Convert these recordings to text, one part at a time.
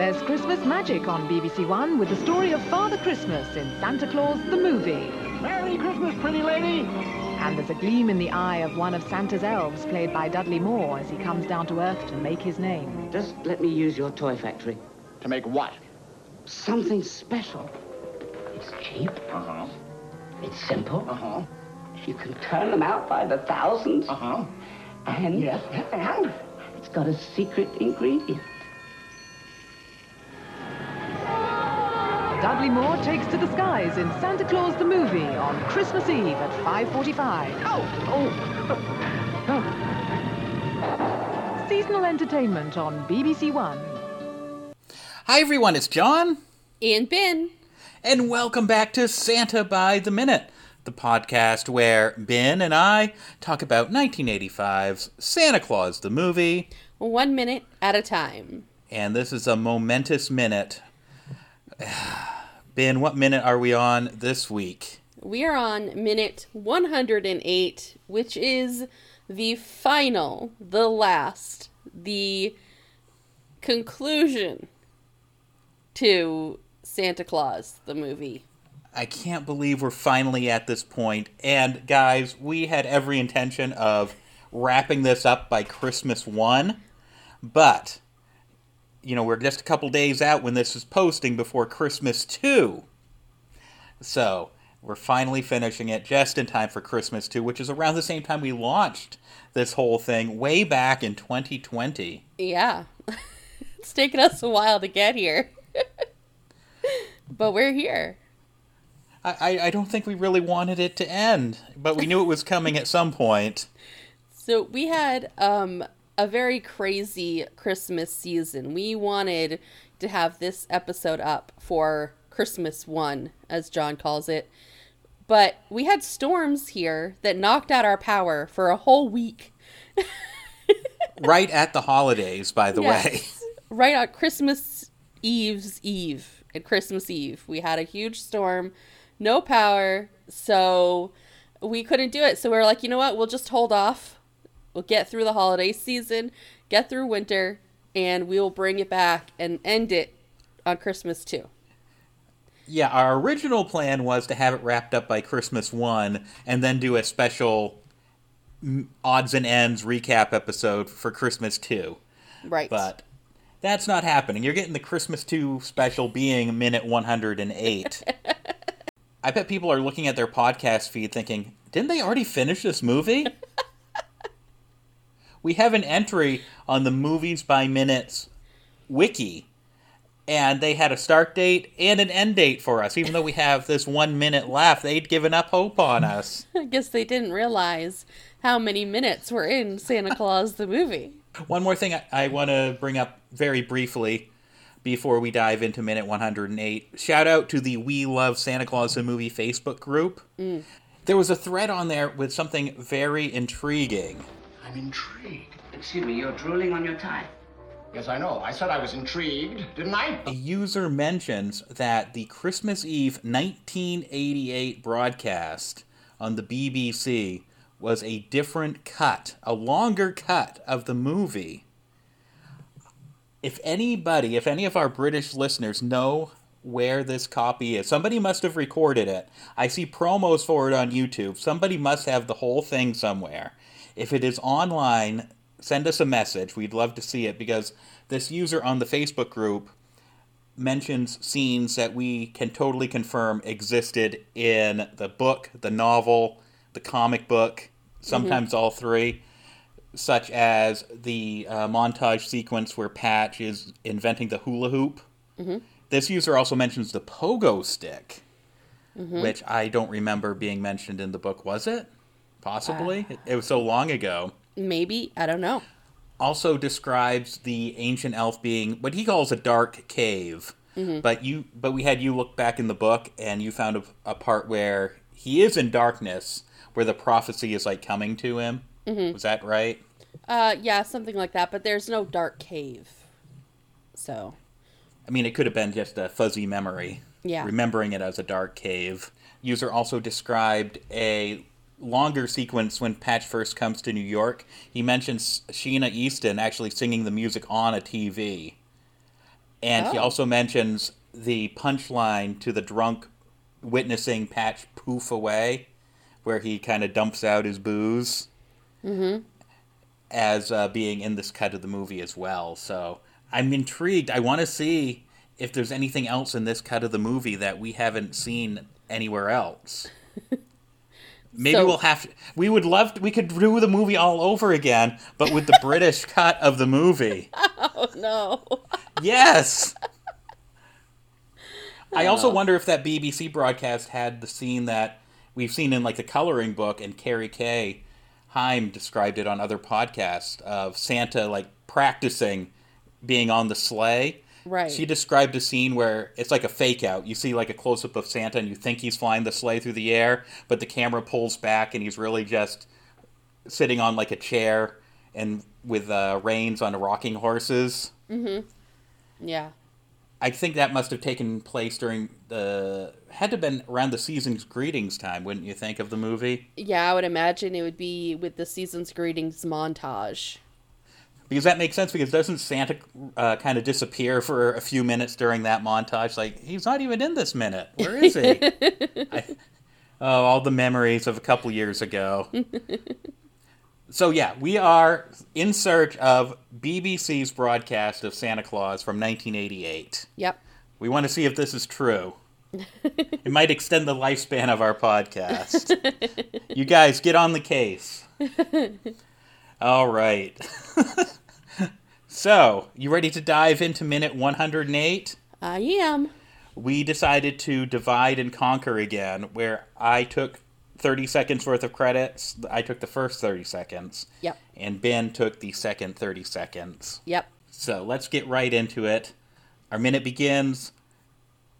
There's Christmas magic on BBC One with the story of Father Christmas in Santa Claus the movie. Merry Christmas, pretty lady. And there's a gleam in the eye of one of Santa's elves, played by Dudley Moore, as he comes down to Earth to make his name. Just let me use your toy factory. To make what? Something special. It's cheap. Uh-huh. It's simple. Uh-huh. You can turn them out by the thousands. Uh-huh. And Yes, and? it's got a secret ingredient. Dudley Moore takes to the skies in Santa Claus the movie on Christmas Eve at 5.45. Oh! Oh! Seasonal entertainment on BBC One. Hi everyone, it's John, And Ben. and welcome back to Santa by the Minute, the podcast where Ben and I talk about 1985's Santa Claus the movie, One minute at a time. and this is a momentous minute. Ben, what minute are we on this week? We are on minute 108, which is the final, the last, the conclusion to Santa Claus, the movie. I can't believe we're finally at this point. And guys, we had every intention of wrapping this up by Christmas 1, but you know, we're just a couple days out when this is posting before Christmas 2. So, we're finally finishing it just in time for Christmas 2, which is around the same time we launched this whole thing way back in 2020. Yeah. it's taken us a while to get here. but we're here. I, I, I don't think we really wanted it to end, but we knew it was coming at some point. So we had um a very crazy Christmas season. We wanted to have this episode up for Christmas 1 as John calls it. But we had storms here that knocked out our power for a whole week. right at the holidays, by the way. Right on Christmas Eve's Eve and Christmas Eve. We had a huge storm, no power, so we couldn't do it. So we were like, you know what? We'll just hold off. We'll get through the holiday season, get through winter, and we'll bring it back and end it on Christmas too. Yeah, our original plan was to have it wrapped up by Christmas 1 and then do a special odds and ends recap episode for Christmas 2. Right. But that's not happening. You're getting the Christmas 2 special being minute 108. I bet people are looking at their podcast feed thinking, didn't they already finish this movie? we have an entry on the Movies by Minutes wiki, and they had a start date and an end date for us. Even though we have this one minute left, they'd given up hope on us. I guess they didn't realize how many minutes were in Santa Claus the movie. One more thing I, I want to bring up very briefly before we dive into minute 108. Shout out to the We Love Santa Claus the Movie Facebook group. Mm. There was a thread on there with something very intriguing. I'm intrigued. Excuse me, you're drooling on your tie. Yes, I know. I said I was intrigued, didn't I? A user mentions that the Christmas Eve 1988 broadcast on the BBC was a different cut, a longer cut of the movie. If anybody, if any of our British listeners know where this copy is, somebody must have recorded it. I see promos for it on YouTube. Somebody must have the whole thing somewhere. If it is online, send us a message. We'd love to see it because this user on the Facebook group mentions scenes that we can totally confirm existed in the book, the novel, the comic book, sometimes all three, such as the uh, montage sequence where Patch is inventing the hula hoop. This user also mentions the pogo stick, which I don't remember being mentioned in the book. Was it? Possibly. it, it was so long ago Maybe, I don't know. also describes the ancient elf being what he calls a dark cave. Mm-hmm. But you, but we had you look back in the book, and you found a, a part where he is in darkness, where the prophecy is like coming to him. Mm-hmm. Was that right? Uh yeah, something like that, but there's no dark cave. So, I mean, it could have been just a fuzzy memory. Yeah. Remembering it as a dark cave. User also described a longer sequence when Patch first comes to New York. He mentions Sheena Easton actually singing the music on a TV. And he Oh. also mentions the punchline to the drunk witnessing Patch poof away, where he kind of dumps out his booze, as uh, being in this cut of the movie as well. So I'm intrigued. I want to see if there's anything else in this cut of the movie that we haven't seen anywhere else. Maybe So- we'll have. To, we would love. we could do the movie all over again, but with the British cut of the movie. Oh no. Yes. I also wonder if that BBC broadcast had the scene that we've seen in like the coloring book, and Carrie Kei Heim described it on other podcasts of Santa like practicing being on the sleigh. Right. She described a scene where it's like a fake out. You see like a close up of Santa, and you think he's flying the sleigh through the air, but the camera pulls back, and he's really just sitting on like a chair and with uh, reins on rocking horses. Mm-hmm. Yeah. I think that must have taken place during the had to have been around the season's greetings time, wouldn't you think of the movie? Yeah, I would imagine it would be with the season's greetings montage. Because that makes sense. Because doesn't Santa uh, kind of disappear for a few minutes during that montage? Like he's not even in this minute. Where is he? I, oh, all the memories of a couple years ago. so yeah, we are in search of BBC's broadcast of Santa Claus from 1988. Yep. We want to see if this is true. it might extend the lifespan of our podcast. you guys, get on the case. All right. So, you ready to dive into minute 108? I am. We decided to divide and conquer again, where I took 30 seconds worth of credits. I took the first 30 seconds. Yep. And Ben took the second 30 seconds. Yep. So let's get right into it. Our minute begins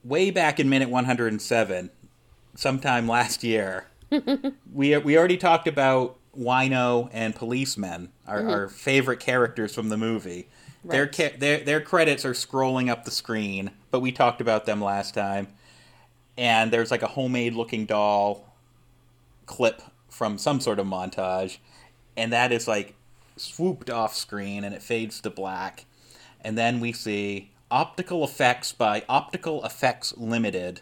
way back in minute 107, sometime last year. we we already talked about Wino and policemen, our, mm-hmm. our favorite characters from the movie. Their, Right. ca- their their credits are scrolling up the screen, but we talked about them last time. And there's like a homemade looking doll clip from some sort of montage, and that is like swooped off screen and it fades to black. And then we see optical effects by Optical Effects Limited.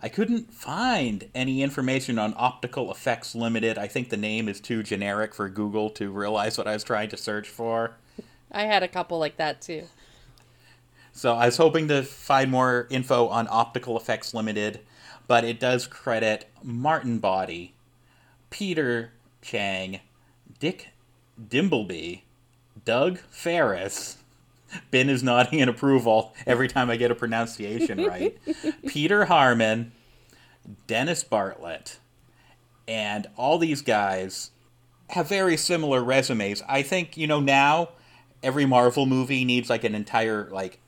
I couldn't find any information on Optical Effects Limited. I think the name is too generic for Google to realize what I was trying to search for. I had a couple like that too. So I was hoping to find more info on Optical Effects Limited, but it does credit Martin Body, Peter Chang, Dick Dimbleby, Doug Ferris. Ben is nodding in approval every time I get a pronunciation right. Peter Harmon, Dennis Bartlett, and all these guys have very similar resumes. I think, you know, now every Marvel movie needs like an entire like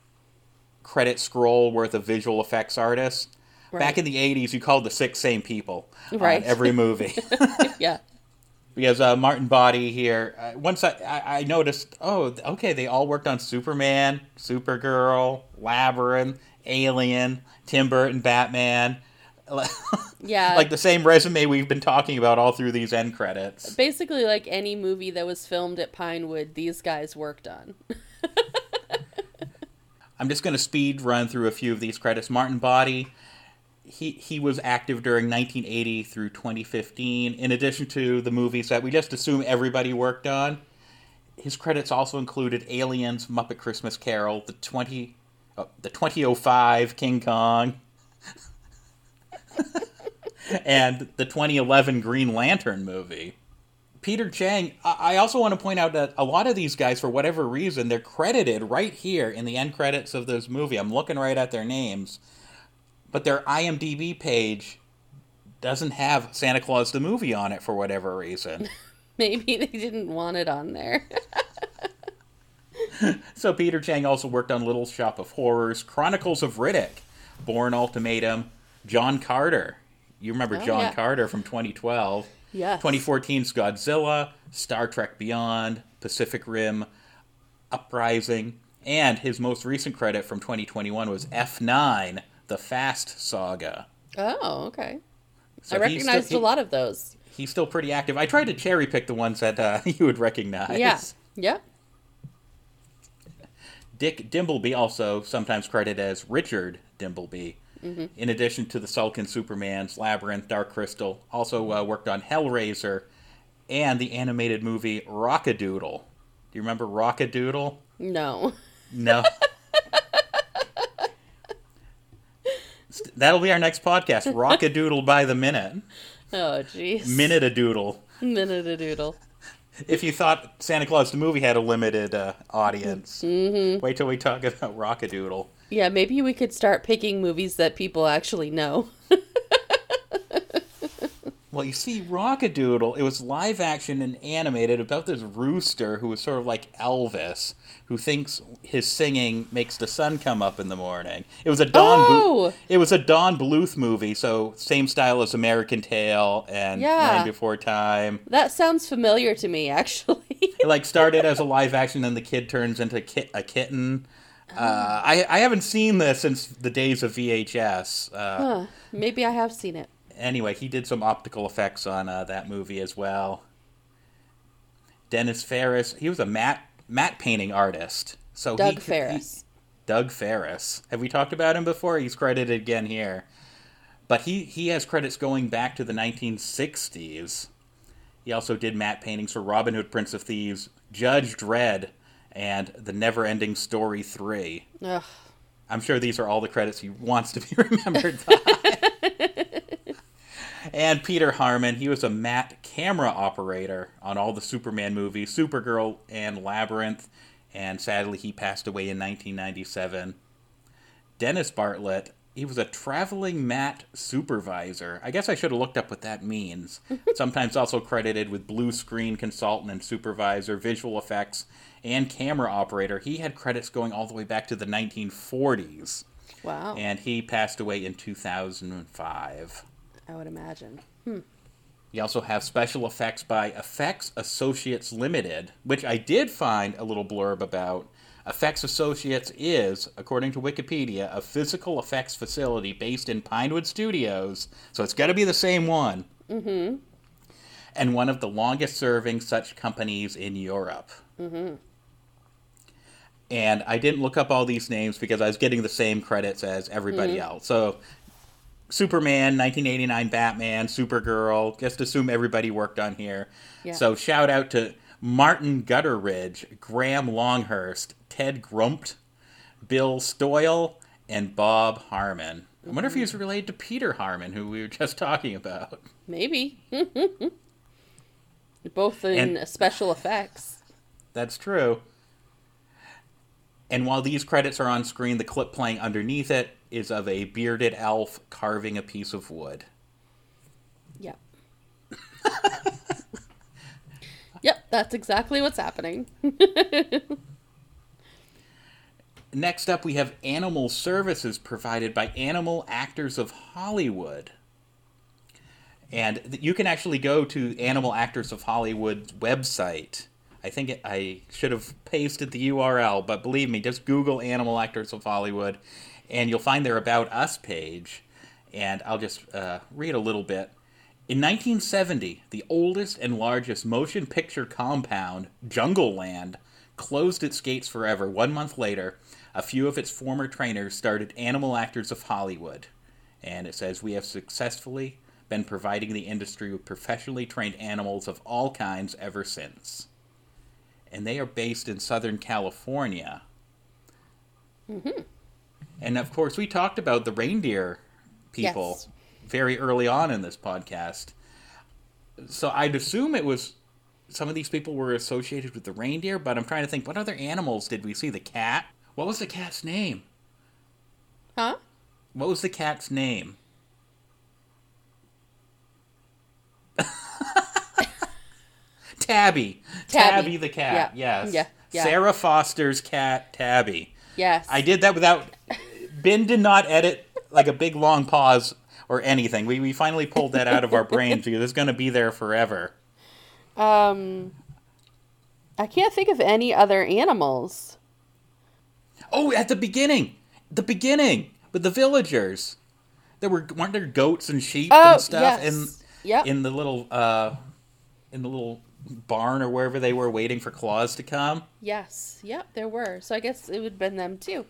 credit scroll worth of visual effects artists. Back in the 80s, you called the six same people Right. on every movie. Yeah. Because uh, Martin Body here, uh, once I, I, I noticed, oh, okay, they all worked on Superman, Supergirl, Labyrinth, Alien, Tim Burton, Batman. Yeah. like the same resume we've been talking about all through these end credits. Basically, like any movie that was filmed at Pinewood, these guys worked on. I'm just going to speed run through a few of these credits. Martin Body, he he was active during 1980 through 2015. In addition to the movies that we just assume everybody worked on, his credits also included Aliens, Muppet Christmas Carol, the 20 uh, oh, the 2005 King Kong, and the 2011 Green Lantern movie. Peter Chang, I I also want to point out that a lot of these guys, for whatever reason, they're credited right here in the end credits of this movie. I'm looking right at their names, but their IMDb page doesn't have Santa Claus the movie on it for whatever reason. Maybe they didn't want it on there. so Peter Chang also worked on Little Shop of Horrors, Chronicles of Riddick, Bourne Ultimatum, John Carter. You remember Oh, John yeah. Carter from 2012. Yes. 2014's Godzilla, Star Trek Beyond, Pacific Rim, Uprising, and his most recent credit from 2021 was F9, The Fast Saga. oh, okay. So I recognized still, a lot of those. He's still pretty active. I tried to cherry pick the ones that uh, you would recognize. Yeah. Yeah. Dick Dimbleby, also sometimes credited as Richard Dimbleby, in addition to the Salkind Supermans, Labyrinth, Dark Crystal, also uh, worked on Hellraiser and the animated movie Rockadoodle. Do you remember Rockadoodle? No. No. That'll be our next podcast. Rockadoodle by the minute. Oh, jeez. Minute a doodle. Minute a doodle. If you thought Santa Claus the movie had a limited uh, audience, wait till we talk about Rockadoodle. Yeah, maybe we could start picking movies that people actually know. Well, you see, Rockadoodle, it was live action and animated about this rooster who was sort of like Elvis, who thinks his singing makes the sun come up in the morning. It was a Don Oh! It was a Don Bluth movie, so same style as American Tail and Yeah. Land Before Time. That sounds familiar to me, actually. It like started as a live action, and the kid turns into ki- a kitten. Uh, I I haven't seen this since the days of VHS. Uh, Huh. Maybe I have seen it. Anyway, he did some optical effects on uh, that movie as well. Dennis Ferris, he was a matte matte painting artist. So Doug he, Ferris. he- Doug Ferris. Have we talked about him before? He's credited again here. But he, he has credits going back to the 1960s. He also did matte paintings for Robin Hood, Prince of Thieves, Judge Dredd, and The Never Ending Story 3. Ugh. I'm sure these are all the credits he wants to be remembered by. And Peter Harmon, he was a matte camera operator on all the Superman movies, Supergirl and Labyrinth, and sadly he passed away in 1997. Dennis Bartlett, he was a traveling matte supervisor. I guess I should have looked up what that means. Sometimes also credited with blue screen consultant and supervisor, visual effects, and camera operator. He had credits going all the way back to the 1940s, Wow. and he passed away in 2005. I would imagine. You also have special effects by Effects Associates Limited, which I did find a little blurb about. Effects Associates is, according to Wikipedia, a physical effects facility based in Pinewood Studios, so it's got to be the same one. Mm-hmm. And one of the longest serving such companies in Europe. Mm-hmm. And I didn't look up all these names because I was getting the same credits as everybody else. So Superman, 1989 Batman, Supergirl. Just assume everybody worked on here. Yeah. So shout out to Martin Gutteridge, Graham Longhurst, Ted Grumpt, Bill Stoyle, and Bob Harmon. I wonder if he's mm-hmm. related to Peter Harmon, who we were just talking about. Maybe. Both in And- special effects. That's true. And while these credits are on screen, the clip playing underneath it is of a bearded elf carving a piece of wood. Yep. yep, that's exactly what's happening. Next up, we have animal services provided by Animal Actors of Hollywood. And you can actually go to Animal Actors of Hollywood's website. I think it, I should have pasted the URL, but believe me, just Google Animal Actors of Hollywood, and you'll find their About Us page. And I'll just uh, read a little bit. In 1970, the oldest and largest motion picture compound, Jungle Land, closed its gates forever. One month later, a few of its former trainers started Animal Actors of Hollywood. And it says, We have successfully been providing the industry with professionally trained animals of all kinds ever since. And they are based in Southern California. And of course, we talked about the reindeer people Yes. very early on in this podcast. So I'd assume it was some of these people were associated with the reindeer, but I'm trying to think what other animals did we see? The cat? What was the cat's name? Huh? What was the cat's name? Tabby. Tabby. the cat. Yeah. Yes. Yeah. Yeah. Sarah Foster's cat, Tabby. Yes. I did that without. Ben did not edit like a big long pause or anything. We, we finally pulled that out of our brains because it's going to be there forever. Um, I can't think of any other animals. Oh, at the beginning, the beginning with the villagers, there were weren't there goats and sheep Oh, and stuff yes. in Yep. in the little uh in the little barn or wherever they were waiting for Claus to come. Yes. Yep, there were. So I guess it would have been them too.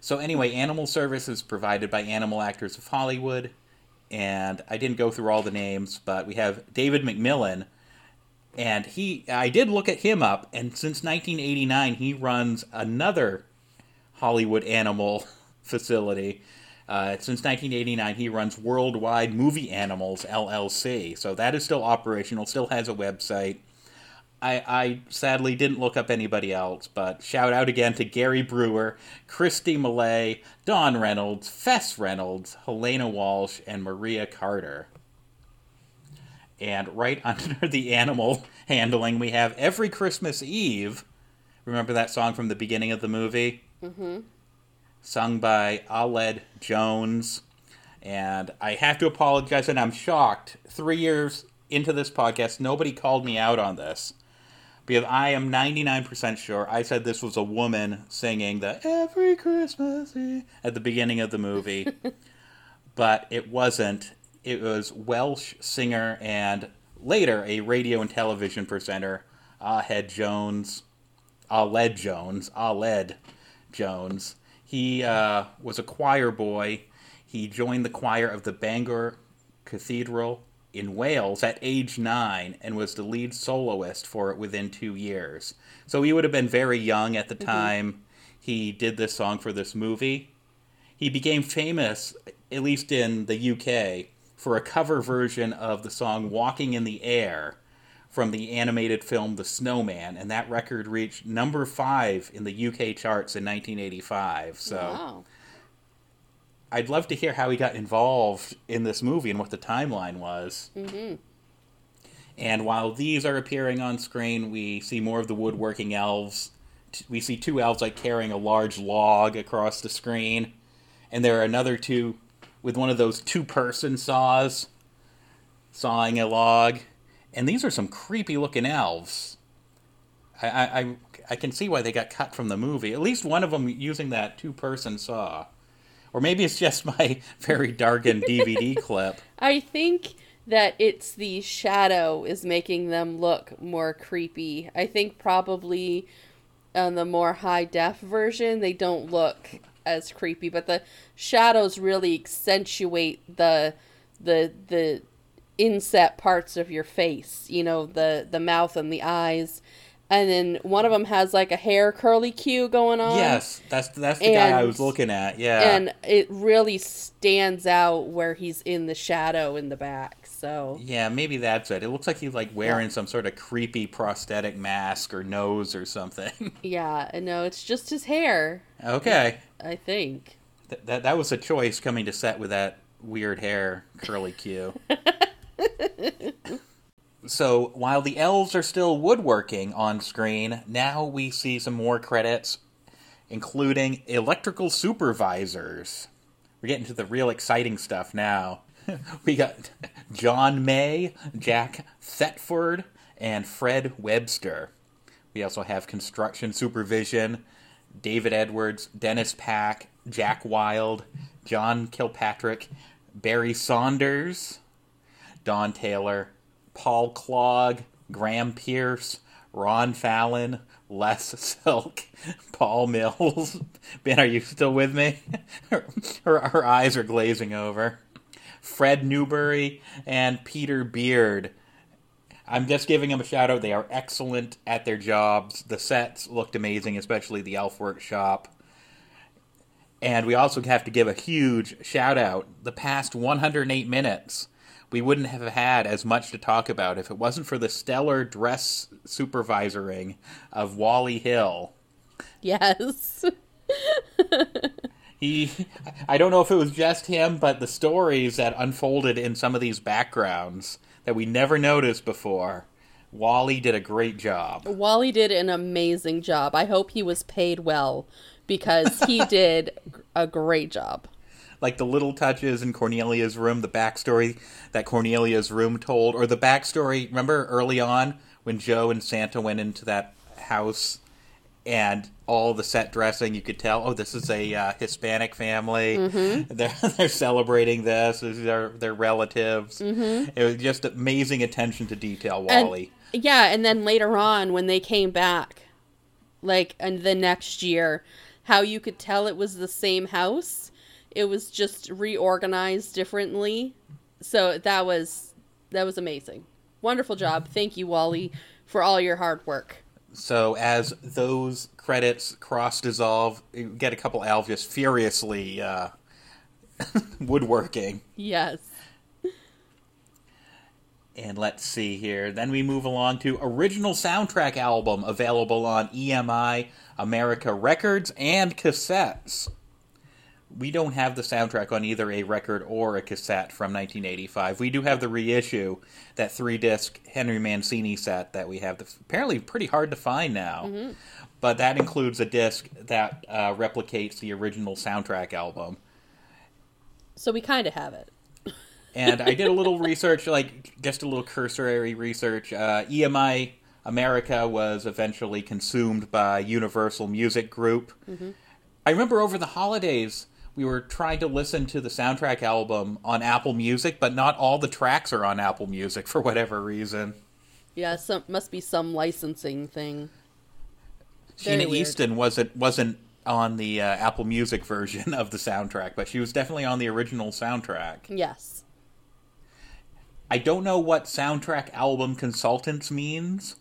So anyway, animal service is provided by Animal Actors of Hollywood, and I didn't go through all the names, but we have David McMillan, and he I did look at him up, and since 1989 he runs another Hollywood animal facility. Uh, since 1989, he runs Worldwide Movie Animals LLC, so that is still operational, still has a website. I, I sadly didn't look up anybody else, but shout out again to Gary Brewer, Christy Millay, Don Reynolds, Fess Reynolds, Helena Walsh, and Maria Carter. And right under the animal handling, we have Every Christmas Eve. Remember that song from the beginning of the movie? Mm-hmm. Sung by Aled Jones. And I have to apologize, and I'm shocked. Three years into this podcast, nobody called me out on this because I am 99% sure I said this was a woman singing the Every Christmas Eve at the beginning of the movie, but it wasn't. It was Welsh singer and later a radio and television presenter, Ahed Jones, Aled Jones, Aled Jones. He uh, was a choir boy. He joined the choir of the Bangor Cathedral in Wales at age nine and was the lead soloist for it within two years. So he would have been very young at the mm-hmm. time he did this song for this movie. He became famous, at least in the UK, for a cover version of the song Walking in the Air from the animated film The Snowman, and that record reached number five in the UK charts in 1985. So. Wow. I'd love to hear how he got involved in this movie and what the timeline was. Mm-hmm. And while these are appearing on screen, we see more of the woodworking elves. We see two elves like carrying a large log across the screen, and there are another two with one of those two-person saws sawing a log. And these are some creepy looking elves. I, I, I, I can see why they got cut from the movie. At least one of them using that two-person saw. Or maybe it's just my very darkened DVD clip. I think that it's the shadow is making them look more creepy. I think probably on the more high def version they don't look as creepy, but the shadows really accentuate the the the inset parts of your face, you know, the the mouth and the eyes. And then one of them has like a hair curly cue going on. Yes, that's that's the guy I was looking at. Yeah. And it really stands out where he's in the shadow in the back. So yeah, maybe that's it. It looks like he's like wearing some sort of creepy prosthetic mask or nose or something. Yeah, no, it's just his hair, okay. I think. Th- that that was a choice coming to set with that weird hair curly cue. so while the elves are still woodworking on screen, now we see some more credits, including electrical supervisors. We're getting to the real exciting stuff now. we got John May, Jack Thetford, and Fred Webster. We also have construction supervision, David Edwards, Dennis Pack, Jack Wild, John Kilpatrick, Barry Saunders, Don Taylor, Paul Clogg, Graham Pierce, Ron Fallon, Les Silk, Paul Mills. Ben, are you still with me? her, her, her eyes are glazing over. Fred Newberry and Peter Beard. I'm just giving them a shout out. They are excellent at their jobs. The sets looked amazing, especially the Elf Workshop. And we also have to give a huge shout out. The past 108 minutes, we wouldn't have had as much to talk about if it wasn't for the stellar dress supervisoring of Wally Hill. Yes. He, I don't know if it was just him, but the stories that unfolded in some of these backgrounds that we never noticed before. Wally did a great job. Wally did an amazing job. I hope he was paid well because he did a great job. Like the little touches in Cornelia's room, the backstory that Cornelia's room told, or the backstory. Remember early on when Joe and Santa went into that house and all the set dressing, you could tell, oh, this is a uh, Hispanic family. They're they're celebrating this. These are their relatives. It was just amazing attention to detail, And Wally. Yeah, and then later on when they came back, like and the next year, how you could tell it was the same house. It was just reorganized differently. So that was that was amazing. Wonderful job. Thank you, Wally, for all your hard work. So as those credits cross dissolve, get a couple elves just furiously uh, woodworking. Yes. And let's see here. Then we move along to original soundtrack album available on EMI, America Records, and cassettes. We don't have the soundtrack on either a record or a cassette from 1985. We do have the reissue, that three disc Henry Mancini set that we have. That's apparently pretty hard to find now. But that includes a disc that uh, replicates the original soundtrack album. So we kind of have it. and I did a little research, like just a little cursory research. Uh, EMI America was eventually consumed by Universal Music Group. I remember over the holidays we were trying to listen to the soundtrack album on Apple Music, but not all the tracks are on Apple Music for whatever reason. Yeah, some must be some licensing thing. Very Sheena weird. Easton wasn't wasn't on the uh, Apple Music version of the soundtrack, but she was definitely on the original soundtrack. Yes. I don't know what soundtrack album consultants means,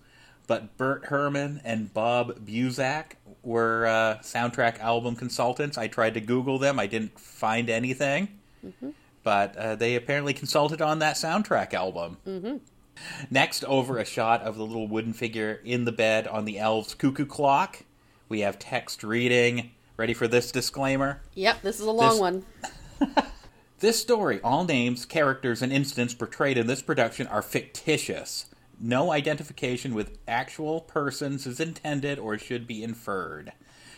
but Bert Herman and Bob Buzak were uh, soundtrack album consultants. I tried to Google them, I didn't find anything, but uh, they apparently consulted on that soundtrack album. Mm-hmm. Next, over a shot of the little wooden figure in the bed on the elves' cuckoo clock, we have text reading. Ready for this disclaimer? Yep, this is a long This- one. This story, all names, characters, and incidents portrayed in this production are fictitious. No identification with actual persons is intended or should be inferred.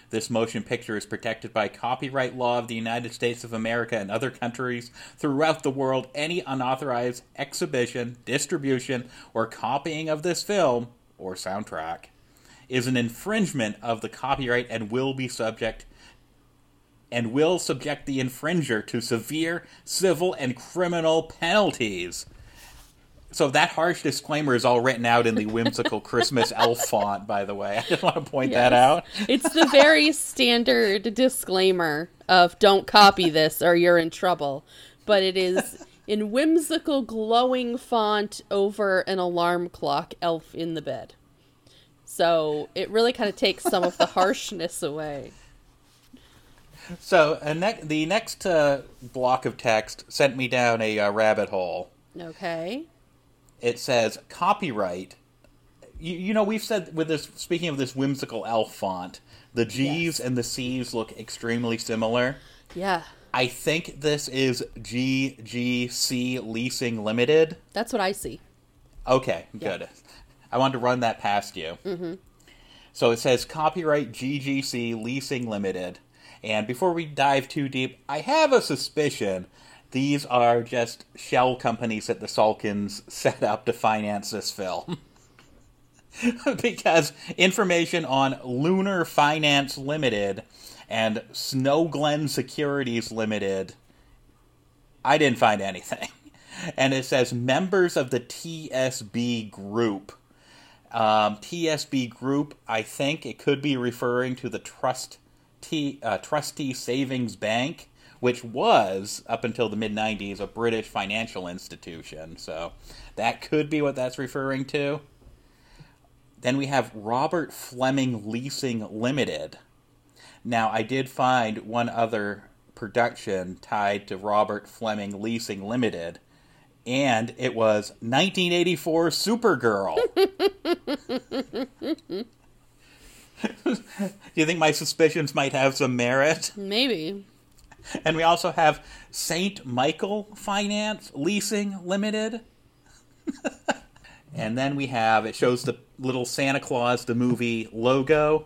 This motion picture is protected by copyright law of the United States of America and other countries throughout the world. Any unauthorized exhibition, distribution, or copying of this film or soundtrack is an infringement of the copyright and will be subject and will subject the infringer to severe civil and criminal penalties. So that harsh disclaimer is all written out in the whimsical Christmas elf font, by the way. I just want to point that out. It's the very standard disclaimer of don't copy this or you're in trouble. But it is in whimsical glowing font over an alarm clock elf in the bed. So it really kind of takes some of the harshness away. So uh, ne- the next uh, block of text sent me down a uh, rabbit hole. Okay. It says copyright. You, you know, we've said with this, speaking of this whimsical elf font, the G's Yes. and the C's look extremely similar. Yeah. I think this is GGC Leasing Limited. That's what I see. Okay, good. I wanted to run that past you. Mm-hmm. So it says copyright GGC Leasing Limited. And before we dive too deep, I have a suspicion these are just shell companies that the Salkinds set up to finance this film. because information on Lunar Finance Limited and Snow Glen Securities Limited, I didn't find anything. And it says members of the TSB group. Um, TSB group, I think it could be referring to the Trust T, uh, Trustee Savings Bank, which was up until the mid '90s a British financial institution. So that could be what that's referring to. Then we have Robert Fleming Leasing Limited. Now, I did find one other production tied to Robert Fleming Leasing Limited, and it was 1984 Supergirl. Do you think my suspicions might have some merit? Maybe. And we also have St. Michael Finance Leasing Limited. and then we have, it shows the little Santa Claus, the movie logo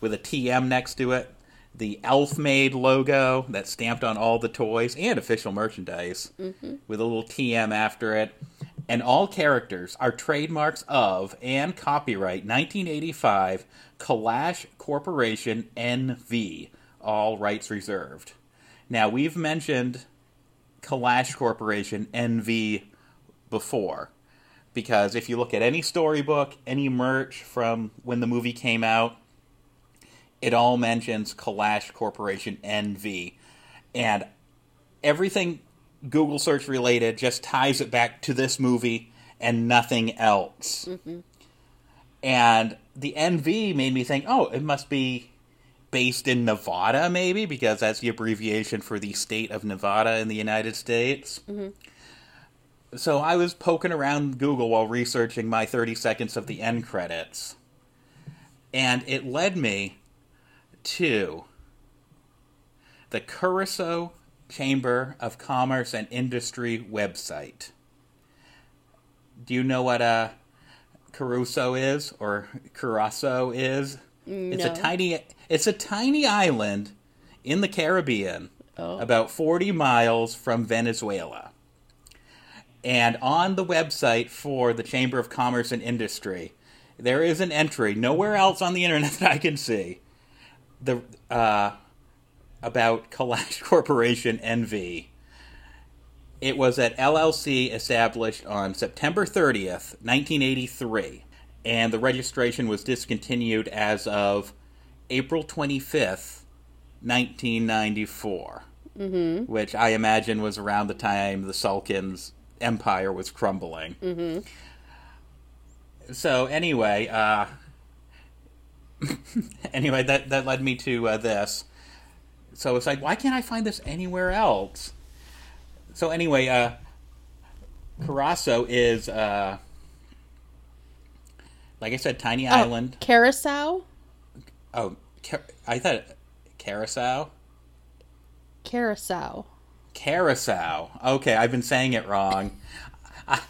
with a TM next to it. The Elf Made logo that's stamped on all the toys and official merchandise mm-hmm. with a little TM after it. And all characters are trademarks of and copyright 1985 Kalash Corporation NV, all rights reserved. Now, we've mentioned Kalash Corporation NV before, because if you look at any storybook, any merch from when the movie came out, it all mentions Kalash Corporation NV. And everything Google search related just ties it back to this movie and nothing else. Mm-hmm. And the NV made me think, oh, it must be based in Nevada, maybe, because that's the abbreviation for the state of Nevada in the United States. Mm-hmm. So I was poking around Google while researching my 30 seconds of the end credits. And it led me to the Curacao Chamber of Commerce and Industry website. Do you know what uh, a Curacao is or Curacao is? It's a tiny it's a tiny island in the Caribbean, Oh. about 40 miles from Venezuela. And on the website for the Chamber of Commerce and Industry, there is an entry nowhere else on the internet that I can see the uh, about Kalash Corporation NV. It was at LLC established on September 30th, 1983, and the registration was discontinued as of April 25th, 1994. Mm-hmm. Which I imagine was around the time the Salkinds empire was crumbling. Mm-hmm. So anyway, uh, anyway, that that led me to uh, this. So it's like, why can't I find this anywhere else? So anyway, uh, Curacao is, uh, like I said, tiny island. Carousel? Oh, I thought Carousel. Carousel. Carousel. Okay, I've been saying it wrong. I,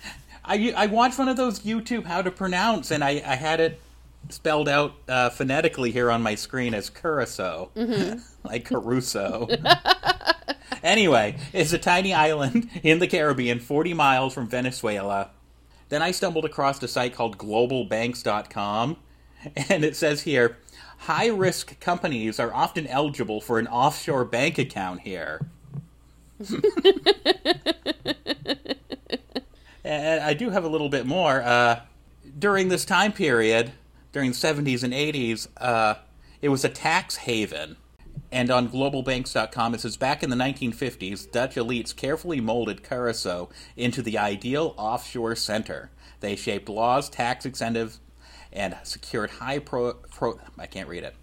I, I watched one of those YouTube how to pronounce, and I, I had it spelled out uh, phonetically here on my screen as Curacao, like Caruso. anyway, it's a tiny island in the Caribbean, 40 miles from Venezuela. Then I stumbled across a site called globalbanks.com, and it says here high risk companies are often eligible for an offshore bank account here. And I do have a little bit more. Uh, during this time period, during the 70s and 80s, uh, it was a tax haven. And on globalbanks.com, it says back in the 1950s, Dutch elites carefully molded Curacao into the ideal offshore center. They shaped laws, tax incentives, and secured high pro. pro I can't read it.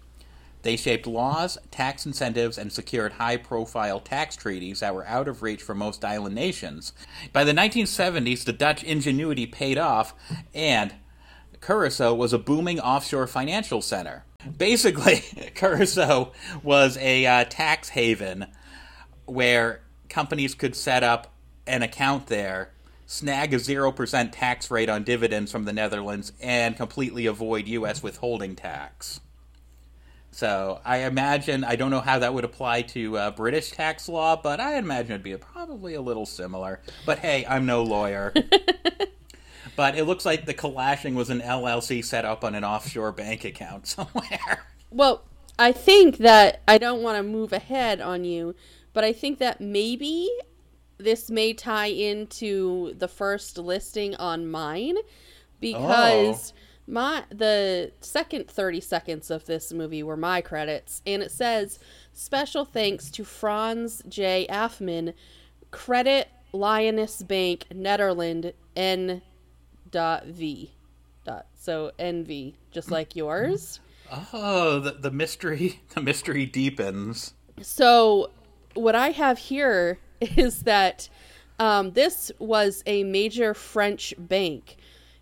They shaped laws, tax incentives, and secured high profile tax treaties that were out of reach for most island nations. By the 1970s, the Dutch ingenuity paid off, and Curacao was a booming offshore financial center. Basically, Curacao was a uh, tax haven where companies could set up an account there, snag a 0% tax rate on dividends from the Netherlands, and completely avoid U.S. withholding tax. So I imagine I don't know how that would apply to uh, British tax law, but I imagine it'd be probably a little similar. But hey, I'm no lawyer. but it looks like the collashing was an LLC set up on an offshore bank account somewhere. Well, I think that I don't want to move ahead on you, but I think that maybe this may tie into the first listing on mine because oh. my the second 30 seconds of this movie were my credits and it says special thanks to Frans J. Afman, Credit Lyonnais Bank, Netherland N. Dot V. Dot so NV, just like yours. Oh, the, the mystery the mystery deepens. So, what I have here is that um, this was a major French bank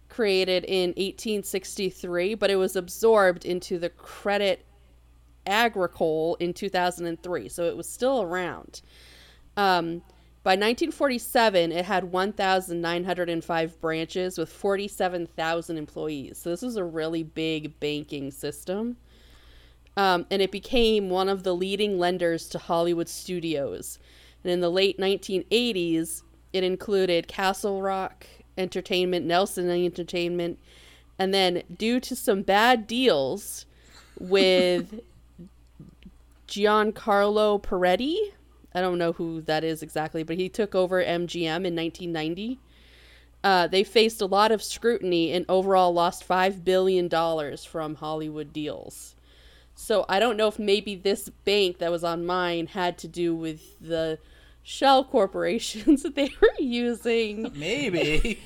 created in 1863, but it was absorbed into the Credit Agricole in 2003, so it was still around. Um, by 1947, it had 1,905 branches with 47,000 employees. So, this was a really big banking system um, and it became one of the leading lenders to Hollywood studios. And in the late 1980s, it included Castle Rock Entertainment, Nelson Entertainment, and then due to some bad deals with Giancarlo Parretti, I don't know who that is exactly, but he took over MGM in 1990. Uh, they faced a lot of scrutiny and overall lost $5 billion from Hollywood deals. So I don't know if maybe this bank that was on mine had to do with the shell corporations that they were using. Maybe.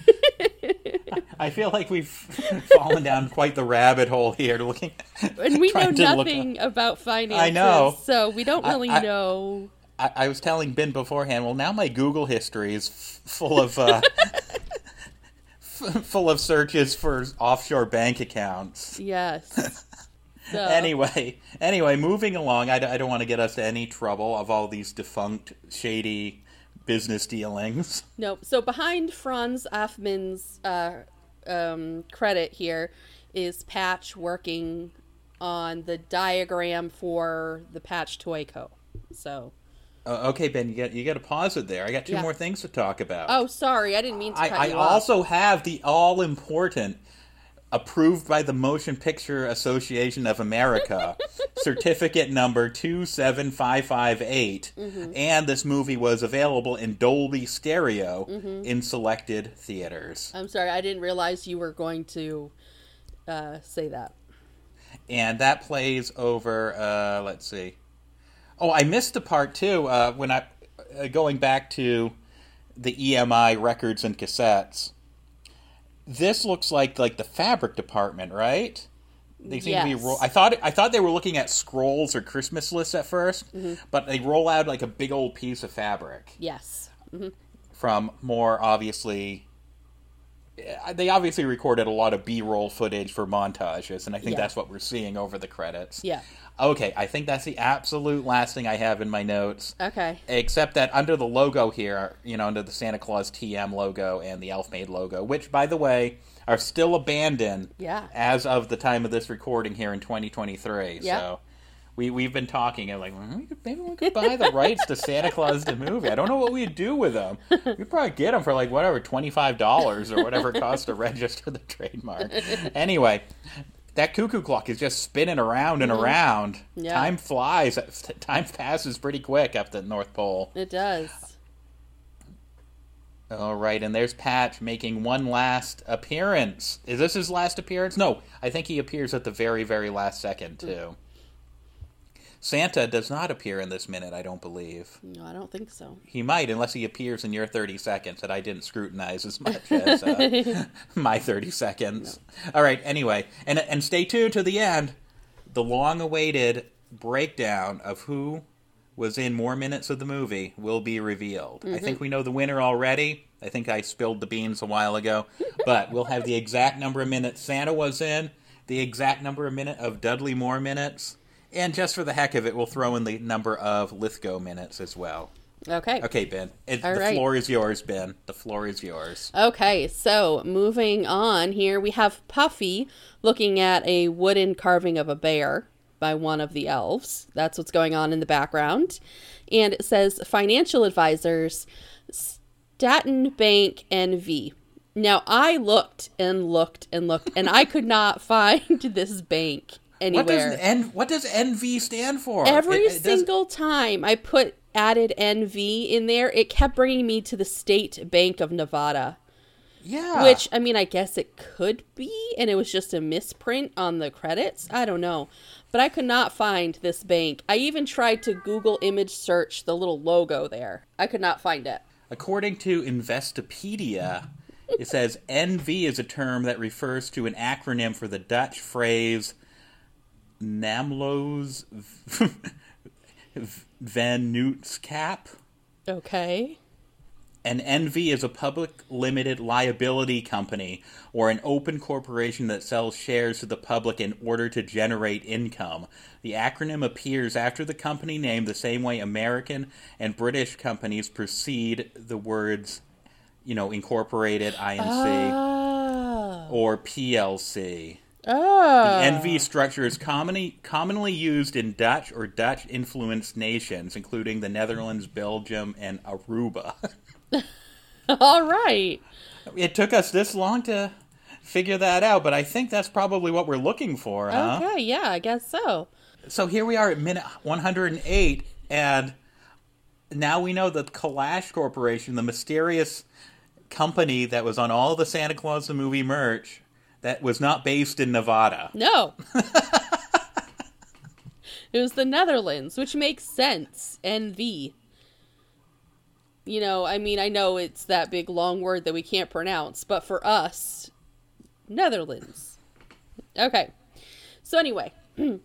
I feel like we've fallen down quite the rabbit hole here looking. And we know trying to look nothing about finances. know. So we don't I- really I- know. I, I was telling Ben beforehand. Well, now my Google history is f- full of uh, f- full of searches for offshore bank accounts. Yes. So, Anyway, anyway, moving along. I don't want to get us to any trouble of all these defunct, shady business dealings. No. So behind Frans Afman's uh, um, credit here is Patch working on the diagram for the Patch Toy Co. So. Uh, okay, Ben, you got you got to pause it there. I got two Yeah. more things to talk about. Oh, sorry, I didn't mean to I, cut I you off. also have the all important, approved by the Motion Picture Association of America, certificate number 27558. Mm-hmm. And this movie was available in Dolby Stereo Mm-hmm. in selected theaters. I'm sorry, I didn't realize you were going to uh, say that. And that plays over, uh, let's see. Oh, I missed the part too uh, when I, uh, going back to the EMI records and cassettes. This looks like like the fabric department, right? They seem to be. Yes. Ro- I thought I thought they were looking at scrolls or Christmas lists at 1st Mm-hmm. but they roll out like a big old piece of fabric Yes. from more obviously. They obviously recorded a lot of B-roll footage for montages, and I think Yeah. that's what we're seeing over the credits. Yeah. Okay, I think that's the absolute last thing I have in my notes. Okay. Except that under the logo here, you know, under the Santa Claus TM logo and the Elf Made logo, which, by the way, are still abandoned Yeah. as of the time of this recording here in 2023. Yeah. So we, we've been talking and like, well, we could, maybe we could buy the rights to Santa Claus the movie. I don't know what we'd do with them. We'd probably get them for like whatever, $25 or whatever it costs to register the trademark. Anyway, that cuckoo clock is just spinning around and around. Mm-hmm. Yeah. Time flies. Time passes pretty quick up the North Pole. It does. All right, and there's Patch making one last appearance. Is this his last appearance? No, I think he appears at the very, very last second, too. Santa does not appear in this minute, I don't believe. No, I don't think so. He might, unless he appears in your 30 seconds that I didn't scrutinize as much as uh, my 30 seconds. All right, anyway, and, and stay tuned to the end. The long awaited breakdown of who was in more minutes of the movie will be revealed. I think we know the winner already. I think I spilled the beans a while ago, but we'll have the exact number of minutes Santa was in, the exact number of minute of Dudley Moore minutes, and just for the heck of it, we'll throw in the number of Lithgow minutes as well. Okay. Okay, Ben. It, the right. floor is yours, Ben. The floor is yours. Okay, so moving on here, we have Puffy looking at a wooden carving of a bear by one of the elves. That's what's going on in the background. And it says financial advisors, Staten Bank NV. Now, I looked and looked and looked, and I could not find this bank anywhere. What does N, what does NV stand for? Every It- it does- single time I put added NV in there, it kept bringing me to the State Bank of Nevada. yeah. Which I mean, I guess it could be, and it was just a misprint on the credits. I don't know, but I could not find this bank. I even tried to Google image search the little logo there. I could not find it. According to Investopedia, it says NV is a term that refers to an acronym for the Dutch phrase Namloos van Nootskap. Okay. An NV is a public limited liability company or an open corporation that sells shares to the public in order to generate income. The acronym appears after the company name the same way American and British companies precede the words, you know, incorporated, INC, Oh. Ah. or PLC. Oh. The NV structure is commonly commonly used in Dutch or Dutch influenced nations, including the Netherlands, Belgium, and Aruba. All right. It took us this long to figure that out, but I think that's probably what we're looking for, huh? Okay. Yeah, I guess so. So here we are at minute 108, and now we know that Calash Corporation, the mysterious company that was on all the Santa Claus the movie merch that was not based in Nevada. No. it was the Netherlands, which makes sense. NV. You know, I mean, I know it's that big long word that we can't pronounce, but for us, Netherlands. Okay. So, anyway. and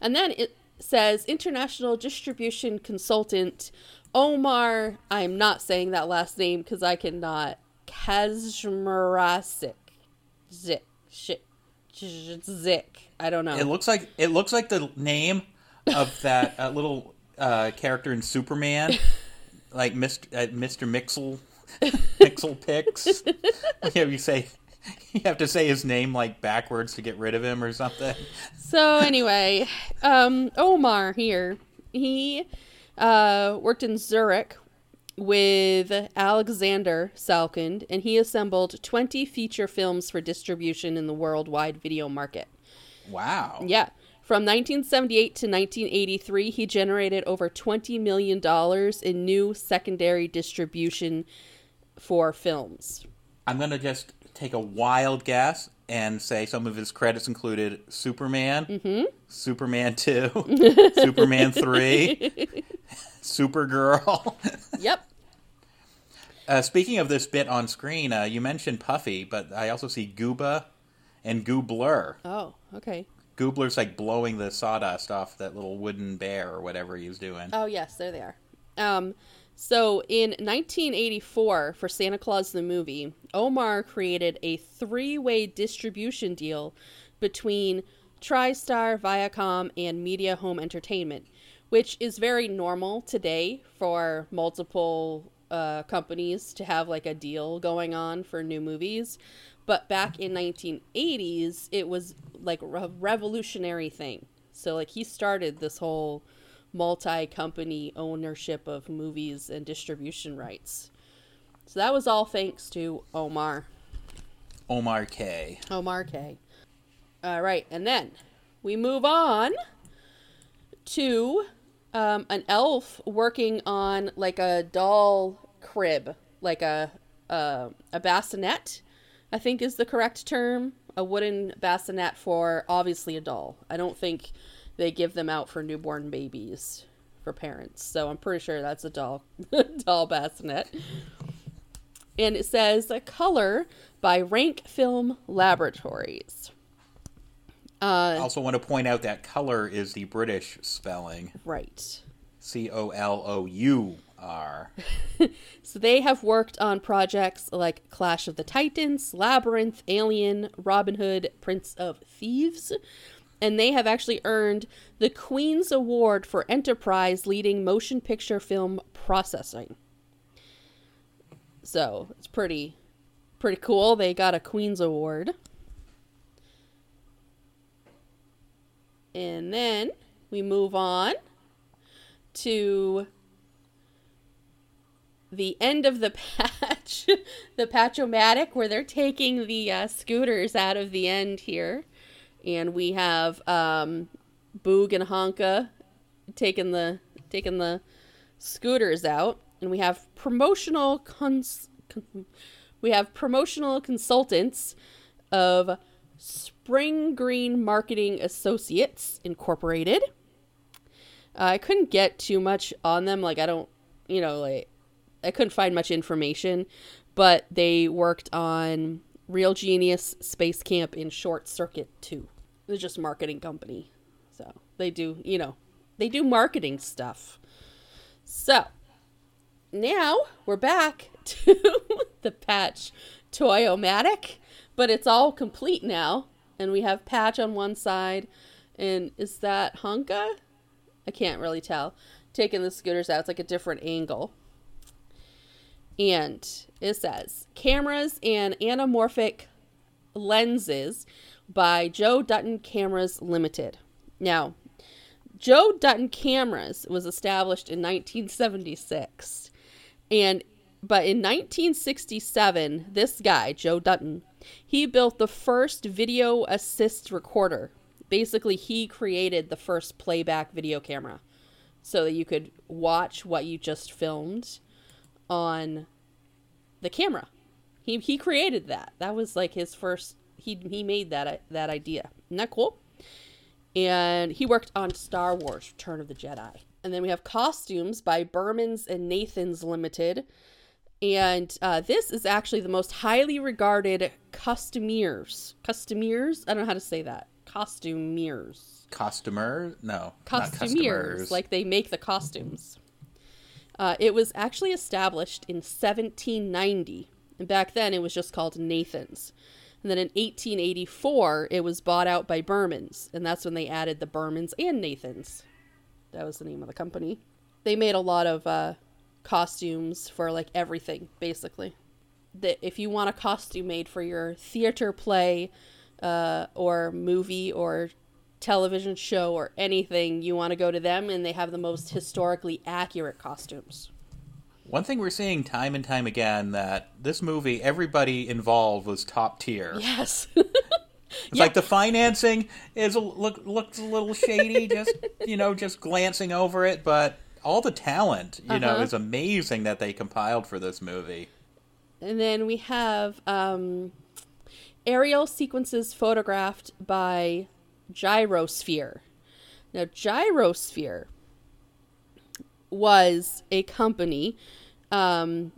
then it says international distribution consultant Omar. I'm not saying that last name because I cannot. Kazmarasik. Zik. Shit. Zik. I don't know. It looks like it looks like the name of that uh, little uh, character in Superman, like Mr. Uh, Mr. Mixel, Mixel Pix. yeah, you say you have to say his name like backwards to get rid of him or something. So anyway, um, Omar here, he uh, worked in Zurich with Alexander Salkind, and he assembled 20 feature films for distribution in the worldwide video market. Wow. Yeah. From 1978 to 1983, he generated over $20 million in new secondary distribution for films. I'm gonna just take a wild guess and say some of his credits included Superman, Mm-hmm. Superman Two, Superman Three, Supergirl. Yep. Uh, speaking of this bit on screen, uh, you mentioned Puffy, but I also see Gooba and Goobler. Oh, okay. Goobler's like blowing the sawdust off that little wooden bear or whatever he's doing. Oh, yes, there they are. Um, so in 1984, for Santa Claus the movie, Omar created a three way distribution deal between TriStar, Viacom, and Media Home Entertainment, which is very normal today for multiple uh, companies to have like a deal going on for new movies. But back in 1980s, it was like a revolutionary thing. So like he started this whole multi-company ownership of movies and distribution rights. So that was all thanks to Omar. Omar K. Omar K. All right, and then we move on to um, an elf working on like a doll crib, like a uh, a bassinet. I think is the correct term. A wooden bassinet for obviously a doll. I don't think they give them out for newborn babies for parents. So I'm pretty sure that's a doll doll bassinet. And it says a color by Rank Film Laboratories. I also want to point out that color is the British spelling Right. C O L O U R. So they have worked on projects like Clash of the Titans, Labyrinth, Alien, Robin Hood, Prince of Thieves, and they have actually earned the Queen's Award for Enterprise leading motion picture film processing. So it's pretty pretty cool. They got a Queen's Award. And then we move on to the end of the patch, the patchomatic, where they're taking the uh, scooters out of the end here, and we have um, Boog and Honka taking the taking the scooters out, and we have promotional cons- con- we have promotional consultants of Spring Green Marketing Associates Incorporated. Uh, I couldn't get too much on them. Like I don't, you know, like I couldn't find much information, but they worked on Real Genius, Space Camp, in Short Circuit 2. They're just marketing company. So they do, you know, they do marketing stuff. So now we're back to the patch Toyomatic, but it's all complete now. And we have patch on one side. And is that Honka? I can't really tell. Taking the scooters out, it's like a different angle. And it says cameras and anamorphic lenses by Joe Dunton Cameras Limited. Now, Joe Dunton Cameras was established in 1976. And but in 1967, this guy, Joe Dunton, he built the first video assist recorder. Basically, he created the first playback video camera so that you could watch what you just filmed on the camera. He he created that. That was like his first. He he made that that idea. Isn't that cool? And he worked on Star Wars: Return of the Jedi. And then we have costumes by Berman's and Nathan's Limited. And uh, this is actually the most highly regarded costumiers. Costumiers? I don't know how to say that. Costumiers. Costumer? No. Costumiers. Like they make the costumes. Uh, it was actually established in 1790. And back then it was just called Nathan's. And then in 1884, it was bought out by Berman's. And that's when they added the Berman's and Nathan's. That was the name of the company. They made a lot of uh, costumes for like everything, basically. That if you want a costume made for your theater play, uh, or movie or television show or anything, you want to go to them, and they have the most historically accurate costumes. One thing we're seeing time and time again that this movie, everybody involved was top tier. Yes. It's like the financing is a, look looks a little shady, just you know, just glancing over it, but all the talent, you know, Uh-huh. is amazing that they compiled for this movie. And then we have um, aerial sequences photographed by Gyrosphere. Now, Gyrosphere was a company um,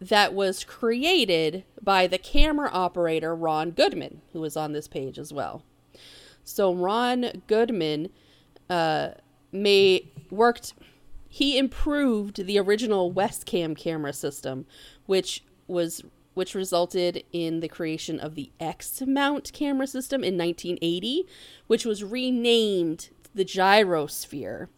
that was created by the camera operator Ron Goodman, who is on this page as well. So Ron Goodman uh, worked. He improved the original Westcam camera system, which was which resulted in the creation of the X mount camera system in 1980, which was renamed the Gyrosphere.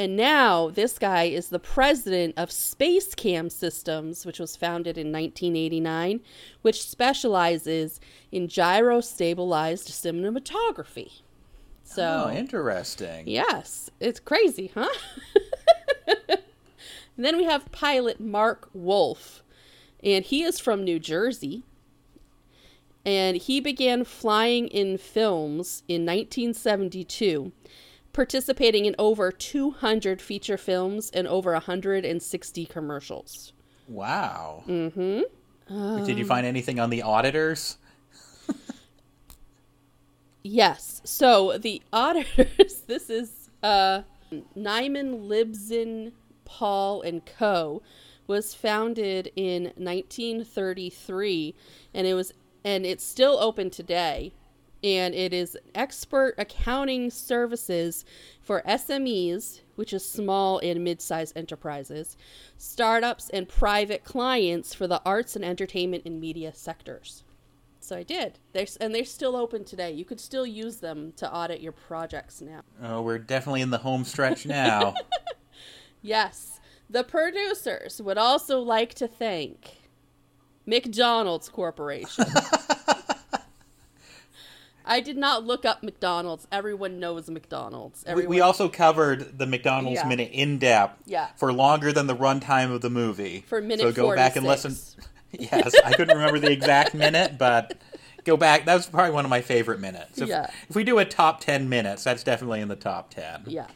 And now this guy is the president of Space Cam Systems, which was founded in 1989, which specializes in gyro stabilized cinematography. So, Oh, interesting. yes, it's crazy, huh? then we have pilot Mark Wolf, and he is from New Jersey. And he began flying in films in 1972 participating in over 200 feature films and over 160 commercials. Wow. Mm-hmm. Did you find anything on the auditors? Yes. So the auditors, this is uh, Nyman Libson Paul and Co. was founded in 1933, and it was and it's still open today. And it is expert accounting services for SMEs, which is small and mid-sized enterprises, startups, and private clients for the arts and entertainment and media sectors. So I did. They're, and they're still open today. You could still use them to audit your projects now. Oh, we're definitely in the home stretch now. Yes. The producers would also like to thank McDonald's Corporation. I did not look up McDonald's. Everyone knows McDonald's. we, Everyone, we also covered the McDonald's Yeah. minute in depth Yeah. for longer than the runtime of the movie. For minute So go back and listen. yes, I couldn't remember the exact minute, but go back. That was probably one of my favorite minutes. If, Yeah. if we do a top 10 minutes, that's definitely in the top 10. Yeah.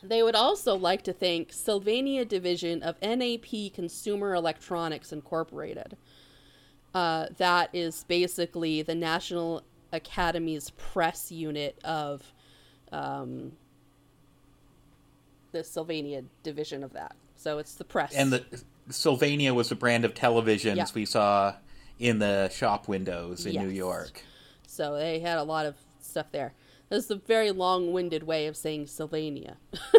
They would also like to thank Sylvania Division of NAP Consumer Electronics Incorporated. Uh, that is basically the National Academy's press unit of um, the Sylvania division of that. So it's the press. And the Sylvania was a brand of televisions Yeah. we saw in the shop windows in New York. So they had a lot of stuff there. That's a very long-winded way of saying Sylvania.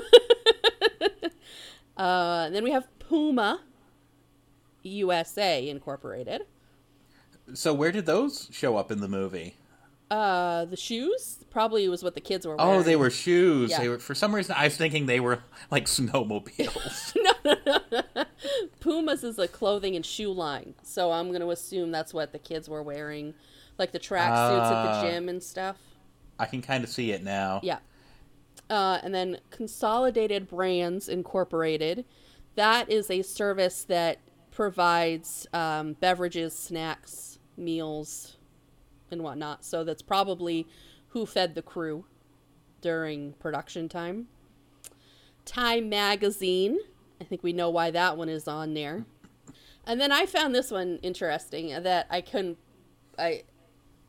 uh, and then we have Puma USA Incorporated. So where did those show up in the movie? Uh, the shoes probably was what the kids were wearing. Oh, they were shoes. Yeah. They were for some reason I was thinking they were like snowmobiles. No, no, no, no. Pumas is a clothing and shoe line, so I'm gonna assume that's what the kids were wearing, like the tracksuits at Ah. the gym and stuff. I can kind of see it now. Yeah. Uh, and then Consolidated Brands Incorporated. That is a service that provides um, beverages, snacks, meals, and whatnot. So that's probably who fed the crew during production time. Time Magazine. I think we know why that one is on there. And then I found this one interesting uh, that I couldn't I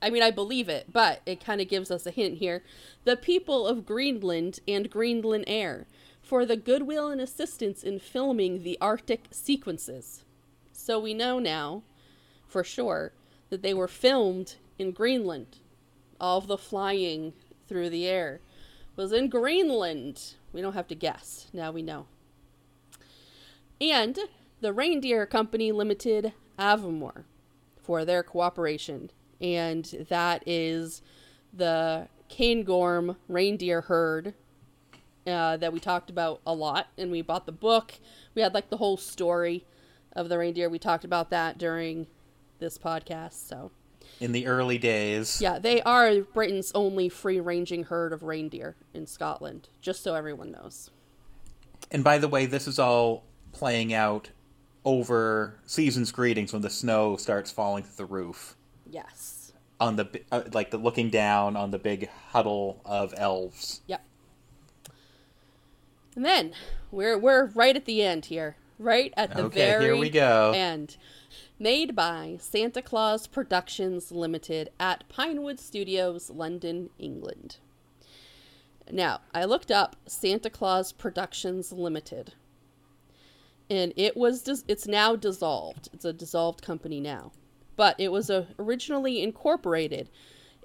I mean I believe it, but it kind of gives us a hint here. The people of Greenland and Greenland Air for the goodwill and assistance in filming the Arctic sequences. So we know now for sure that they were filmed in Greenland. All the flying through the air was in Greenland. We don't have to guess. Now we know. And the Reindeer Company Limited Aviemore for their cooperation. And that is the Cairngorm reindeer herd uh, that we talked about a lot. And we bought the book. We had like the whole story of the reindeer. We talked about that during this podcast. So, In the early days. yeah, they are Britain's only free ranging herd of reindeer in Scotland, just so everyone knows. And by the way, this is all playing out over season's greetings when the snow starts falling through the roof Yes. on the uh, like the looking down on the big huddle of elves. Yep. And then we're we're right at the end here, right at the Okay, very here we go. end. Made by Santa Claus Productions Limited at Pinewood Studios, London, England. Now, I looked up Santa Claus Productions Limited. And it was dis- it's now dissolved. It's a dissolved company now. But it was uh, originally incorporated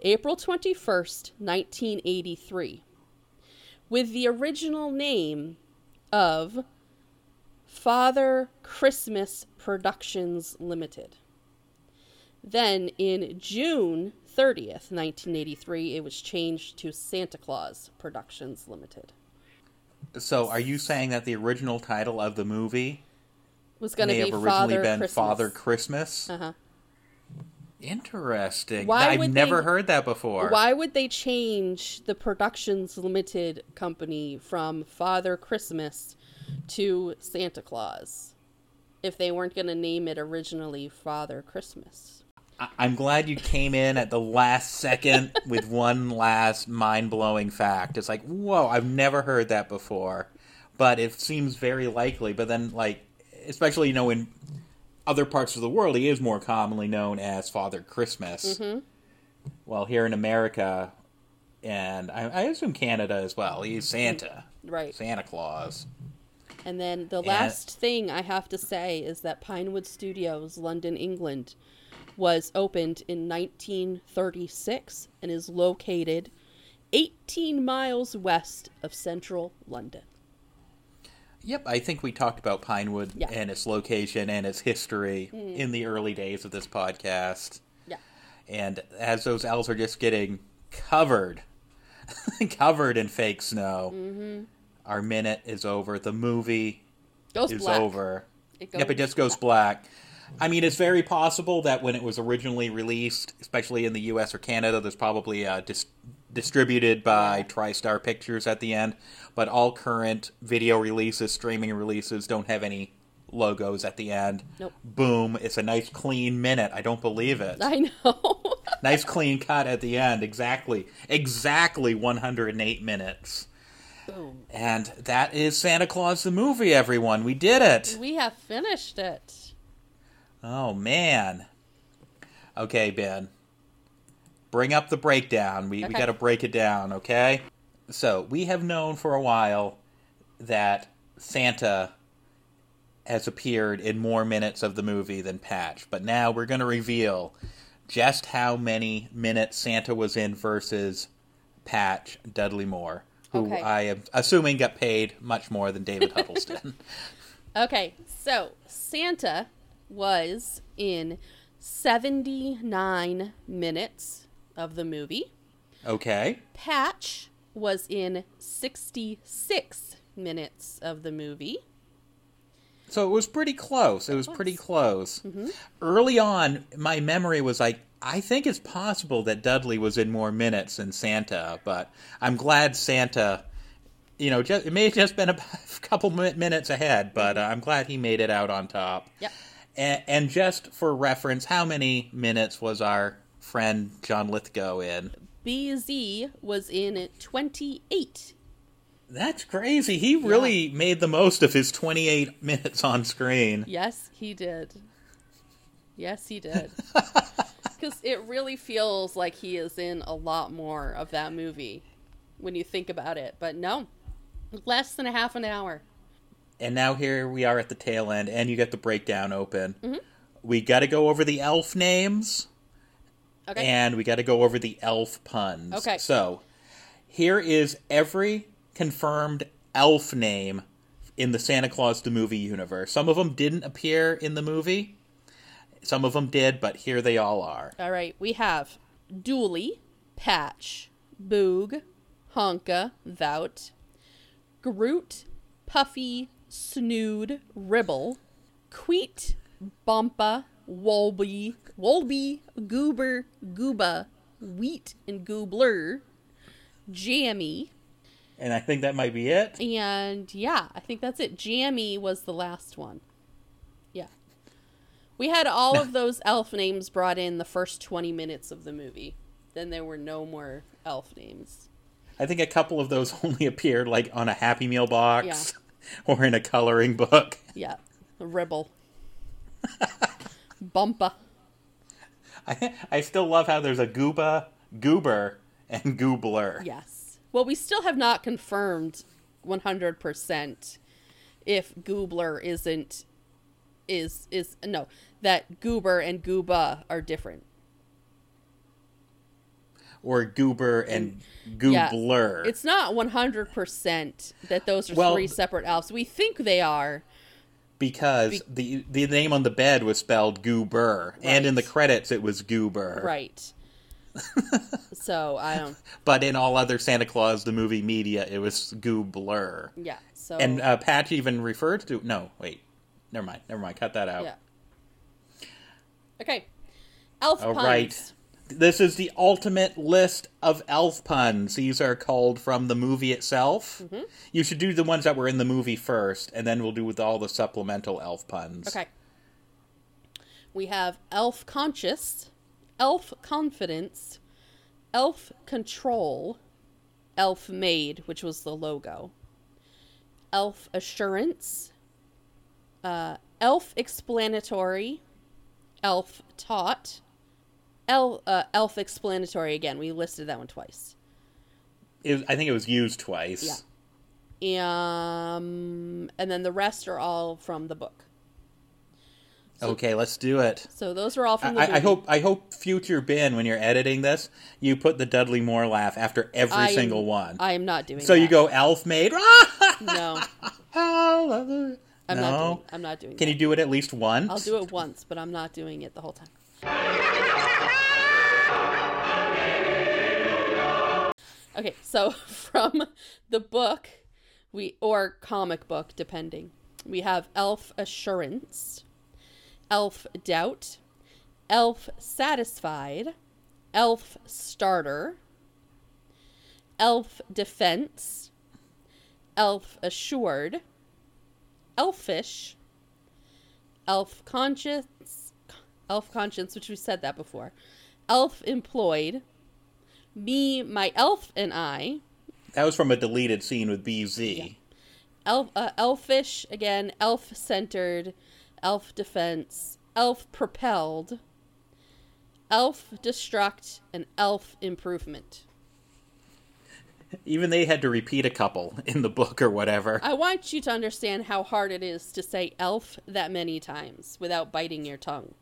April 21st, 1983 with the original name of Father Christmas Productions Limited. Then in June 30th, 1983, it was changed to Santa Claus Productions Limited. So, are you saying that the original title of the movie was going to be have originally Father been Christmas. Father Christmas? Uh-huh. Interesting. Why I've never they- heard that before. Why would they change the Productions Limited company from Father Christmas to Santa Claus if they weren't going to name it originally Father Christmas? I'm glad you came in at the last second with one last mind blowing fact. It's like, whoa, I've never heard that before. But it seems very likely. But then, like, especially, you know, in other parts of the world, he is more commonly known as Father Christmas. Mm-hmm. Well, here in America, and I, I assume Canada as well, he's Santa. Mm-hmm. Right. Santa Claus. And then the last thing I have to say is that Pinewood Studios, London, England, was opened in 1936 and is located 18 miles west of central London. Yep, I think we talked about Pinewood Yeah. and its location and its history in the early days of this podcast. Yeah. And as those elves are just getting covered, covered in fake snow, Mm-hmm. Our minute is over. The movie Goes is black. over. It yep, it goes just goes black. I mean, it's very possible that when it was originally released, especially in the U.S. or Canada, there's probably uh, dis- distributed by TriStar Pictures at the end. But all current video releases, streaming releases, don't have any logos at the end. Nope. Boom! It's a nice clean minute. I don't believe it. I know. nice clean cut at the end. Exactly, exactly 108 minutes. Boom. And that is Santa Claus the movie. Everyone, we did it. We have finished it. Oh man. Okay, Ben. Bring up the breakdown. We we got to break it down, okay? So, we have known for a while that Santa has appeared in more minutes of the movie than Patch, but now we're going to reveal just how many minutes Santa was in versus Patch Dudley Moore, who Okay. I am assuming got paid much more than David Huddleston. Okay, so Santa was in 79 minutes of the movie. okay. Patch was in 66 minutes of the movie. So it was pretty close. It was pretty close. Mm-hmm. Early on, my memory was like, I think it's possible that Dudley was in more minutes than Santa, but I'm glad Santa, you know, just, it may have just been a couple minutes ahead, but uh, I'm glad he made it out on top. Yep. And, and just for reference, how many minutes was our friend John Lithgow in? BZ was in 28. That's crazy. He really made the most of his 28 minutes on screen. Yes, he did. Yes, he did. Because it really feels like he is in a lot more of that movie when you think about it. But no, less than a half an hour. And now here we are at the tail end, and you get the breakdown open. Mm-hmm. We got to go over the elf names, Okay. and we got to go over the elf puns. Okay. So here is every confirmed elf name in the Santa Claus the movie universe. Some of them didn't appear in the movie. Some of them did, but here they all are. All right, we have Dooley, Patch, Boog, Honka, Vout, Groot, Puffy, Snood, Ribble, Queet, Bumpa, Wolby, Wolby, Goober, Gooba, Wheat, and Goobler, Jammy, And I think that might be it. and yeah, I think that's it. Jammy was the last one. Yeah. We had all of those elf names brought in the first 20 minutes of the movie. Then there were no more elf names. I think a couple of those only appeared like on a Happy Meal box or in a coloring book. Yeah. Ribble. Bumpa. I, I still love how there's a Gooba, Goober, and Goobler. Yes. Well, we still have not confirmed 100% if Goobler isn't is is no that Goober and Gooba are different. Or Goober and Yeah. Goobler. It's not 100% that those are Well- three separate elves. We think they are. because the the name on the bed was spelled Goober, and in the credits it was Goober. Right. So, I don't But in all other Santa Claus the movie media, it was Goobler. yeah. So And uh, Patch even referred to no, wait, never mind, never mind, cut that out. yeah. Okay. Elf All puns. right. This is the ultimate list of elf puns. These are called from the movie itself. Mm-hmm. You should do the ones that were in the movie first, and then we'll do with all the supplemental elf puns. Okay. We have elf conscious, elf confidence, elf control, elf made, which was the logo, elf assurance, uh, elf explanatory, elf taught, el, uh, elf explanatory again. We listed that one twice. It I think it was used twice. Yeah. Um, and then the rest are all from the book. Okay, let's do it. So those are all from the I, I hope I hope future Ben, when you're editing this, you put the Dudley Moore laugh after every I am- single one. I am not doing. so you go elf made. No, no, I'm not doing. I'm not doing. Can that. you do it at least once? I'll do it once, but I'm not doing it the whole time. Okay, so from the book, we or comic book, depending, we have Elf Assurance, Elf Doubt, Elf Satisfied, Elf Starter, Elf Defense, Elf Assured, Elfish, Elf Conscience, Elf Conscience, which we said that before, Elf Employed, Me, My Elf, and I, That was from a deleted scene with BZ. Elf, uh, Elfish, again, Elf Centered, Elf Defense, Elf Propelled, Elf Destruct, and Elf Improvement. Even they had to repeat a couple in the book or whatever. I want you to understand how hard it is to say elf that many times without biting your tongue.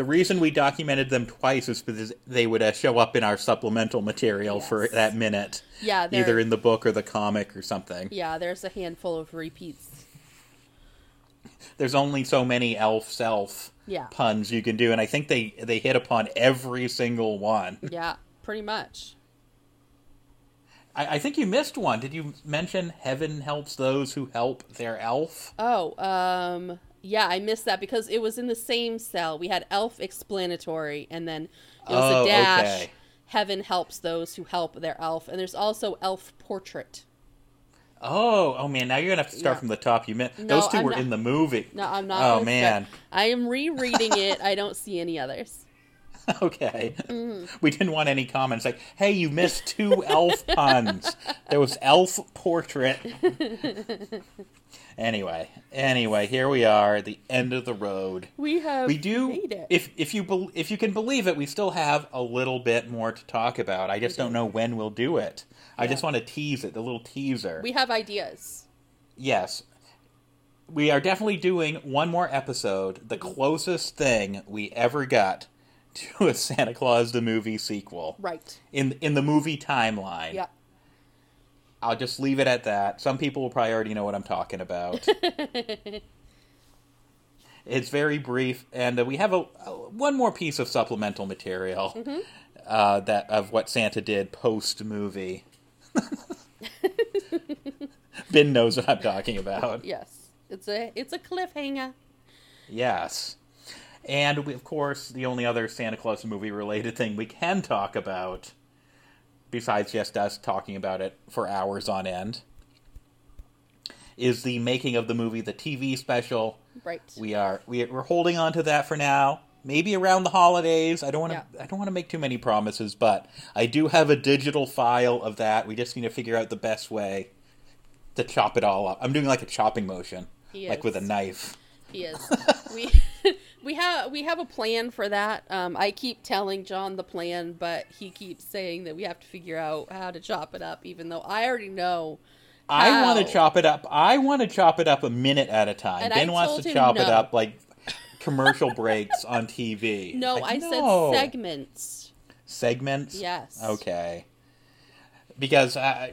The reason we documented them twice is because they would uh, show up in our supplemental material for that minute. Yeah, Either in the book or the comic or something. Yeah, there's a handful of repeats. There's only so many elf self Yeah. puns you can do, and I think they, they hit upon every single one. Yeah, pretty much. I, I think you missed one. Did you mention heaven helps those who help their elf? Oh, um, yeah, I missed that because it was in the same cell. We had elf explanatory, and then it was Oh, a dash. okay. Heaven helps those who help their elf, and there's also elf portrait. Oh, oh man! Now you're gonna have to start from the top. You meant No, those 2 I'm were not- in the movie. No, I'm not. Oh man! start- I am rereading it. I don't see any others. Okay. Mm-hmm. We didn't want any comments like, hey, you missed two elf puns. There was elf portrait. anyway, anyway, here we are at the end of the road. We have We do made it. if if you bel if you can believe it, we still have a little bit more to talk about. I just don't know when we'll do it. I just want to tease it, the little teaser. we have ideas. Yes. We are definitely doing one more episode, the closest thing we ever got to a Santa Claus the movie sequel. Right. In in the movie timeline. Yeah. I'll just leave it at that. Some people will probably already know what I'm talking about. it's very brief, and uh, we have a, a one more piece of supplemental material Mm-hmm. uh, that of what Santa did post movie. Ben knows what I'm talking about. Yes. It's a it's a cliffhanger. Yes. And we, of course, the only other Santa Claus movie related thing we can talk about, besides just us talking about it for hours on end, is the making of the movie, the TV special. Right. We are we, we're holding on to that for now. Maybe around the holidays. I don't want to. Yeah. I don't want to make too many promises, but I do have a digital file of that. We just need to figure out the best way to chop it all up. I'm doing like a chopping motion, He like with a knife. He is. we we have we have a plan for that. Um, I keep telling John the plan, but he keeps saying that we have to figure out how to chop it up, even though I already know. I want to chop it up. I want to chop it up a minute at a time. And ben I wants to chop it up like commercial breaks on TV. No, Like, I no. said segments. segments. Yes. Okay. Because I,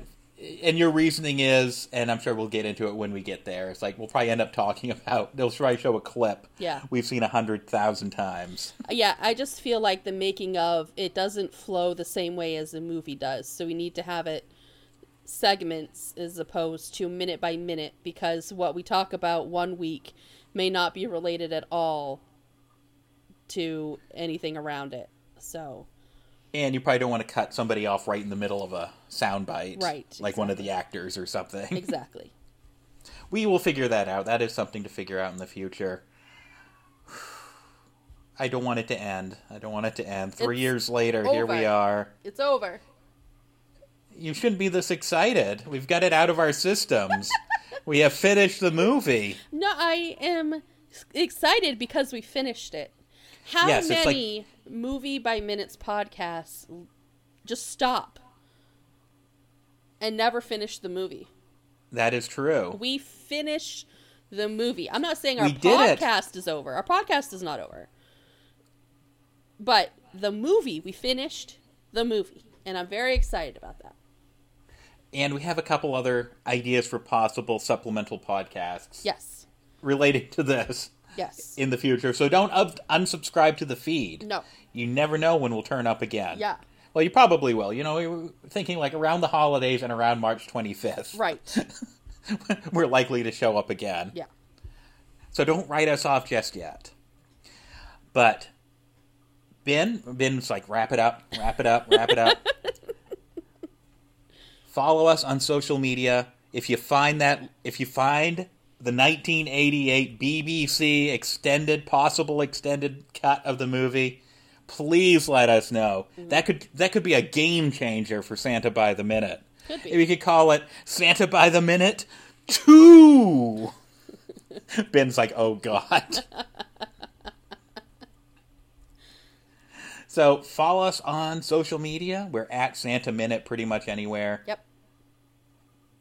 and your reasoning is, and I'm sure we'll get into it when we get there. It's like we'll probably end up talking about. They'll try show a clip. Yeah. We've seen a hundred thousand times. Yeah, I just feel like the making of it doesn't flow the same way as a movie does. So we need to have it segments as opposed to minute by minute because what we talk about one week may not be related at all to anything around it. So, And you probably don't want to cut somebody off right in the middle of a soundbite, Right, Like one of the actors or something. exactly. We will figure that out. That is something to figure out in the future. I don't want it to end. I don't want it to end. Three It's years later, here we are. It's over. You shouldn't be this excited. We've got it out of our systems. we have finished the movie. No, I am excited because we finished it. How Yes, it's like- many movie by minutes podcasts just stop and never finish the movie? That is true. We finish the movie. I'm not saying our We podcast is over. Our podcast is not over. But the movie, we finished the movie. And I'm very excited about that. And we have a couple other ideas for possible supplemental podcasts Yes. related to this Yes. in the future. So don't up- unsubscribe to the feed. No. You never know when we'll turn up again. Yeah. Well, you probably will. You know, we were thinking like around the holidays and around March 25th. Right. we're likely to show up again. Yeah. So don't write us off just yet. But Ben, Ben's like, wrap it up, wrap it up, wrap it up. Follow us on social media. If you find that, if you find the 1988 BBC extended, possible extended cut of the movie, please let us know. Mm-hmm. That could that could be a game changer for Santa by the minute. Could be. We could call it Santa by the minute two. Ben's like, oh god. so follow us on social media. We're at Santa Minute pretty much anywhere. Yep.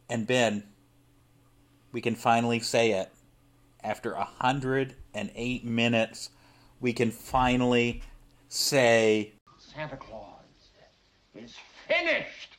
And Ben, we can finally say it. After a hundred and eight minutes, we can finally say Santa Claus is finished.